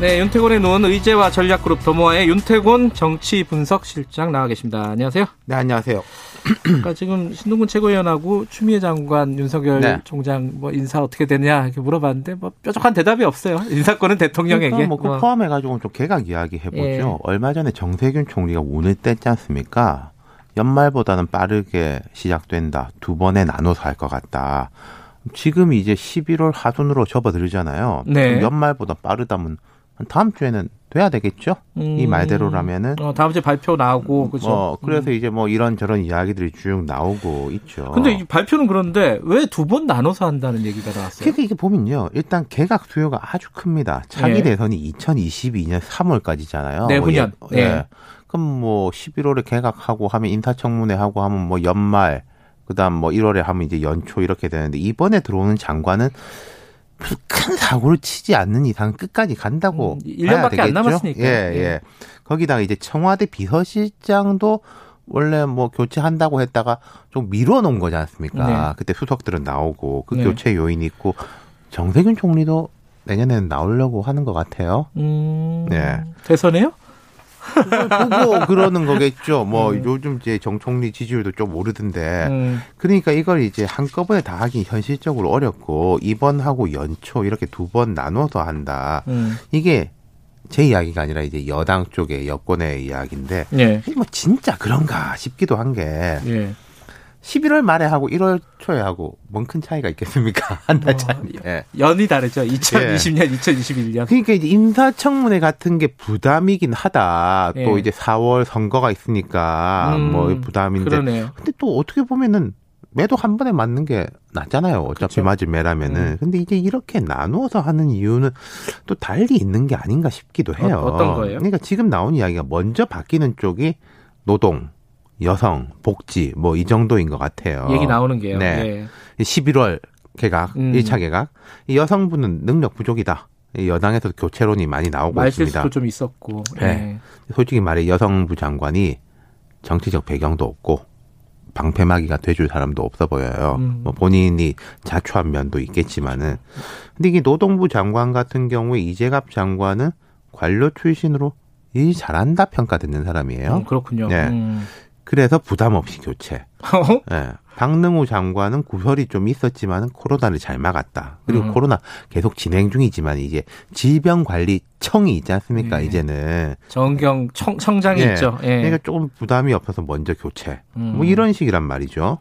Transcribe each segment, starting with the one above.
네, 윤태곤의 눈 의제와 전략그룹 도모아의 윤태곤 정치 분석 실장 나와 계십니다. 안녕하세요. 네, 안녕하세요. 그러니까 지금 신동근 최고위원하고 추미애 장관, 윤석열 네. 총장 뭐 인사 어떻게 되냐 이렇게 물어봤는데 뭐 뾰족한 대답이 없어요. 인사권은 대통령에게. 그러니까 뭐그 뭐. 포함해가지고 좀 개각 이야기 해보죠. 예. 얼마 전에 정세균 총리가 운을 뗐지 않습니까? 연말보다는 빠르게 시작된다. 두 번에 나눠서 할 것 같다. 지금 이제 11월 하순으로 접어들잖아요. 네. 연말보다 빠르다면 한 다음 주에는 돼야 되겠죠? 이 음. 말대로라면은. 어, 다음 주에 발표 나오고 그죠. 어, 그래서 이제 뭐 이런 저런 이야기들이 쭉 나오고 있죠. 근데 이 발표는 그런데 왜 두 번 나눠서 한다는 얘기가 나왔어요? 이게 보면요. 일단 개각 수요가 아주 큽니다. 차기 예. 대선이 2022년 3월까지잖아요. 내후년. 뭐 예. 예. 그럼 뭐 11월에 개각하고 하면 인사청문회 하고 하면 뭐 연말 그다음 뭐 1월에 하면 이제 연초 이렇게 되는데 이번에 들어오는 장관은 큰 사고를 치지 않는 이상 끝까지 간다고 음, 1 년밖에 봐야 안 되겠죠? 남았으니까. 예, 예. 예. 거기다가 이제 청와대 비서실장도 원래 뭐 교체한다고 했다가 좀 미뤄 놓은 거지 않습니까? 네. 그때 수석들은 나오고 그 네. 교체 요인이 있고 정세균 총리도 내년에는 나오려고 하는 것 같아요. 음, 네. 대선에요? 보고 그러는 거겠죠. 뭐 요즘 이제 정 총리 지지율도 좀 오르던데. 음, 그러니까 이걸 이제 한꺼번에 다 하기 현실적으로 어렵고 이번하고 연초 이렇게 두 번 나눠서 한다. 음. 이게 제 이야기가 아니라 이제 여당 쪽의 여권의 이야기인데 예. 뭐 진짜 그런가 싶기도 한 게 예. 11월 말에 하고 1월 초에 하고 뭔 큰 차이가 있겠습니까? 한달 차이. 예. 연이 다르죠. 2020년, 2021년. 그러니까 이제 인사청문회 같은 게 부담이긴 하다. 예. 또 이제 4월 선거가 있으니까 음, 뭐 부담인데. 그러네요. 근데 또 어떻게 보면은 매도 한 번에 맞는 게 낫잖아요. 어차피 그쵸. 맞을 매라면은. 음. 근데 이제 이렇게 나누어서 하는 이유는 또 달리 있는 게 아닌가 싶기도 해요. 어, 어떤 거예요? 그러니까 지금 나온 이야기가 먼저 바뀌는 쪽이 노동, 여성, 복지 뭐 이 정도인 것 같아요. 얘기 나오는 게요. 네. 예. 11월 개각, 음. 일 1차 개각. 이 여성분은 능력 부족이다. 이 여당에서 교체론이 많이 나오고 있습니다. 말실수도 좀 있었고. 네. 솔직히 말해 여성부 장관이 정치적 배경도 없고 방패막이가 돼줄 사람도 없어 보여요. 음. 뭐 본인이 자초한 면도 있겠지만은 근데 이게 노동부 장관 같은 경우에 이재갑 장관은 관료 출신으로 일 잘한다 평가 듣는 사람이에요. 음, 그렇군요. 네. 음. 그래서 부담 없이 교체. 어? 예. 박능우 장관은 구설이 좀 있었지만은 코로나를 잘 막았다. 그리고 음. 코로나 계속 진행 중이지만 이제 질병관리청이 있지 않습니까? 네. 이제는 정경 청, 청장이 예. 있죠. 예. 그러니까 조금 부담이 없어서 먼저 교체. 음. 뭐 이런 식이란 말이죠.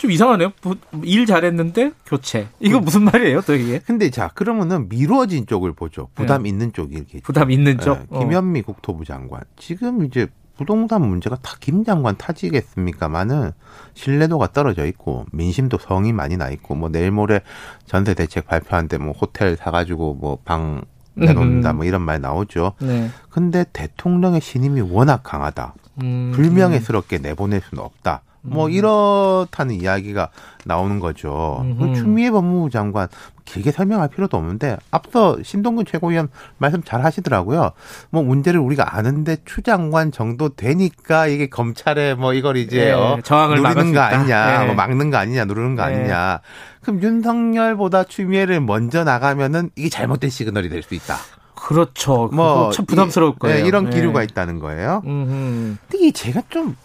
좀 이상하네요. 부- 일 잘했는데 교체. 음. 이거 무슨 말이에요, 또 이게? 근데 자 그러면은 미뤄진 쪽을 보죠. 부담 있는 쪽이 이렇게. 네. 부담 있는 쪽. 예, 김현미 국토부 장관. 지금 이제 부동산 문제가 다 김 장관 탓이겠습니까마는 신뢰도가 떨어져 있고 민심도 성이 많이 나 있고 뭐 내일 모레 전세 대책 발표한데 뭐 호텔 사가지고 뭐방 내놓는다 음. 뭐 이런 말 나오죠. 네. 근데 대통령의 신임이 워낙 강하다. 음, 불명예스럽게 내보낼 수는 없다. 뭐 이렇다는 이야기가 나오는 거죠. 음흠. 그 추미애 법무부 장관 길게 설명할 필요도 없는데 앞서 신동근 최고위원 말씀 잘 하시더라고요. 뭐 문제를 우리가 아는데 추 장관 정도 되니까 이게 검찰에 뭐 이걸 이제 예, 어, 누리는 수 거. 아니냐, 예. 뭐 막는 거 아니냐, 누르는 거 예. 아니냐. 그럼 윤석열보다 추미애를 먼저 나가면은 이게 잘못된 시그널이 될 수 있다. 그렇죠. 뭐뭐참 부담스러울 이- 거예요. 예, 이런 예. 기류가 있다는 거예요. 음흠. 근데 이게 제가 좀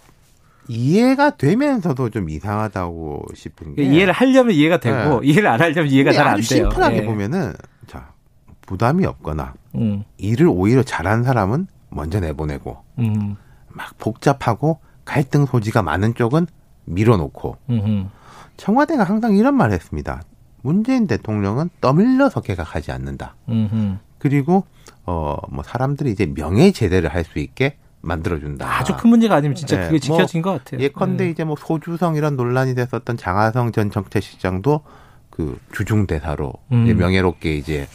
이해가 되면서도 좀 이상하다고 싶은 게 이해를 하려면 이해가 되고 이해를 안 하려면 이해가 잘 안 돼요. 심플하게 예. 보면은 자 부담이 없거나 음, 일을 오히려 잘한 사람은 먼저 내보내고 음, 막 복잡하고 갈등 소지가 많은 쪽은 밀어놓고 음흠. 청와대가 항상 이런 말을 했습니다. 문재인 대통령은 떠밀려서 개각하지 않는다. 음흠. 그리고 어 뭐 사람들이 이제 명예 제대를 할 수 있게 만들어준다. 아주 큰 문제가 아니면 진짜 네, 그게 지켜진 것 같아요. 예컨대 음. 이제 뭐 소주성 이런 논란이 됐었던 장하성 전 정책실장도 그 주중 대사로 음. 이제 명예롭게 이제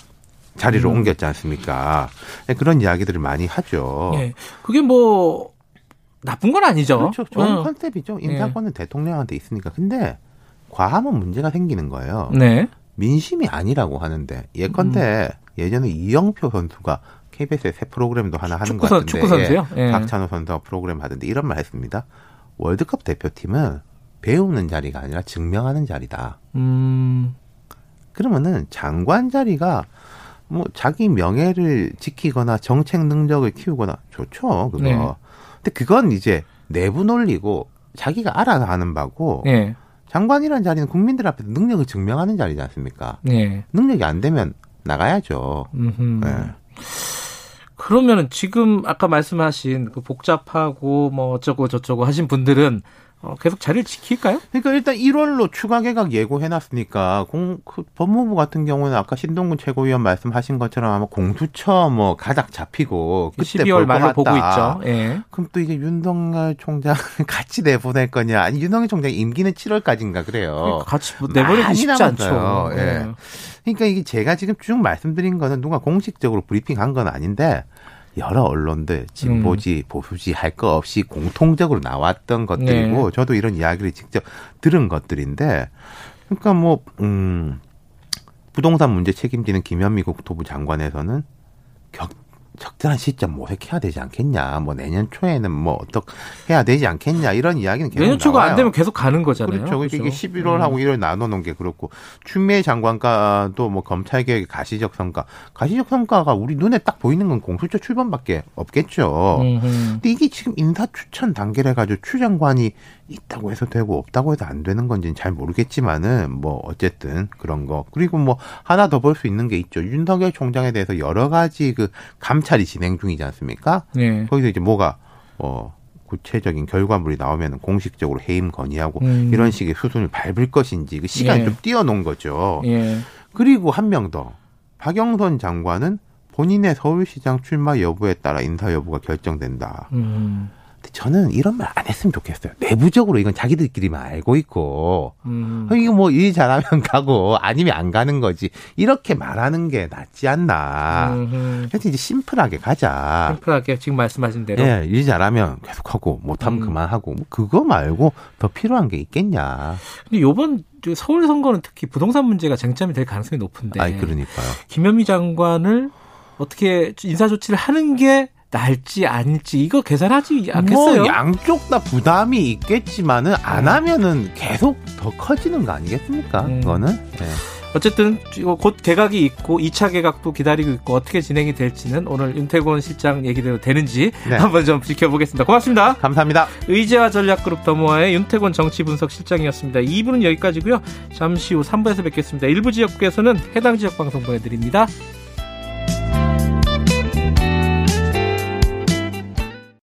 자리를 음. 옮겼지 않습니까? 네, 그런 이야기들을 많이 하죠. 예. 그게 뭐 나쁜 건 아니죠. 그렇죠. 좋은 어. 컨셉이죠. 인사권은 대통령한테 있으니까. 근데 과하면 문제가 생기는 거예요. 네. 민심이 아니라고 하는데 예컨대 예전에 이영표 선수가 KBS의 새 프로그램도 하나 하는 것 축구 선 같은데 축구 선수요? 예. 박찬호 선수가 프로그램 하던데 이런 말 했습니다. 월드컵 대표팀은 배우는 자리가 아니라 증명하는 자리다. 음. 그러면은 장관 자리가 뭐 자기 명예를 지키거나 정책 능력을 키우거나 좋죠. 그거. 네. 근데 그건 이제 내부 논리고 자기가 알아서 하는 바고 예. 장관이라는 자리는 국민들 앞에서 능력을 증명하는 자리지 않습니까? 예. 능력이 안 되면 나가야죠. 네. 그러면은 지금 아까 말씀하신 그 복잡하고 뭐 어쩌고 저쩌고 하신 분들은 어, 계속 자리를 지킬까요? 그러니까 일단 1월로 추가 개각 예고해놨으니까 공, 그 법무부 같은 경우는 아까 신동근 최고위원 말씀하신 것처럼 아마 공수처 뭐 가닥 잡히고 그때 12월 볼것 말로 보고. 있죠. 예. 그럼 또 이제 윤석열 총장 같이 내보낼 거냐? 아니 윤석열 총장 임기는 7월까지인가 그래요. 같이 뭐 많이 쉽지. 않죠. 예. 그러니까 이게 제가 지금 쭉 말씀드린 거는 누가 공식적으로 브리핑한 건 아닌데 여러 언론들 진보지 음. 보수지 할 거 없이 공통적으로 나왔던 것들이고 네. 저도 이런 이야기를 직접 들은 것들인데 그러니까 뭐 음, 부동산 문제 책임지는 김현미 국토부 장관에서는 격, 적절한 시점 모색해야 되지 않겠냐. 뭐 내년 초에는 뭐 어떻게 해야 되지 않겠냐. 이런 이야기는 계속 내년 초가 나와요. 안 되면 계속 가는 거잖아요. 그렇죠. 그러니까 이게 11월하고 음. 1월 나눠 놓은 게 그렇고 추미애 장관과도 뭐 검찰 개혁의 가시적 성과, 가시적 성과가 우리 눈에 딱 보이는 건 공수처 출범밖에 없겠죠. 음흠. 근데 이게 지금 인사 추천 단계를 해가지고 추 장관이 있다고 해서 되고 없다고 해서 안 되는 건지는 잘 모르겠지만은 뭐 어쨌든 그런 거 그리고 뭐 하나 더 볼 수 있는 게 있죠 윤석열 총장에 대해서 여러 가지 그 감찰이 진행 중이지 않습니까? 예. 거기서 이제 뭐가 어 구체적인 결과물이 나오면 공식적으로 해임 건의하고 음. 이런 식의 수순을 밟을 것인지 그 시간 예. 좀 띄워놓은 거죠. 예. 그리고 한 명 더. 박영선 장관은 본인의 서울시장 출마 여부에 따라 인사 여부가 결정된다. 음. 저는 이런 말 안 했으면 좋겠어요. 내부적으로 이건 자기들끼리만 알고 있고, 음. 이거 뭐 일 잘하면 가고 아니면 안 가는 거지. 이렇게 말하는 게 낫지 않나. 음흠. 그래서 이제 심플하게 가자. 심플하게 지금 말씀하신 대로 예, 일 잘하면 계속하고 못하면 음. 그만하고 뭐 그거 말고 더 필요한 게 있겠냐. 근데 요번 저 서울 선거는 특히 부동산 문제가 쟁점이 될 가능성이 높은데 아이 그러니까요. 김현미 장관을 어떻게 인사 조치를 하는 게 나을지 아닐지 이거 계산하지 않겠어요? 뭐 양쪽 다 부담이 있겠지만은 안 하면은 계속 더 커지는 거 아니겠습니까? 음. 그거는. 예. 어쨌든 곧 개각이 있고 2차 개각도 기다리고 있고 어떻게 진행이 될지는 오늘 윤태곤 실장 얘기대로 되는지 네. 한번 좀 지켜보겠습니다. 고맙습니다. 감사합니다. 의제와 전략그룹 더모아의 윤태곤 정치분석 실장이었습니다. 2부는 여기까지고요. 잠시 후 3부에서 뵙겠습니다. 일부 지역국에서는 해당 지역 방송 보내드립니다.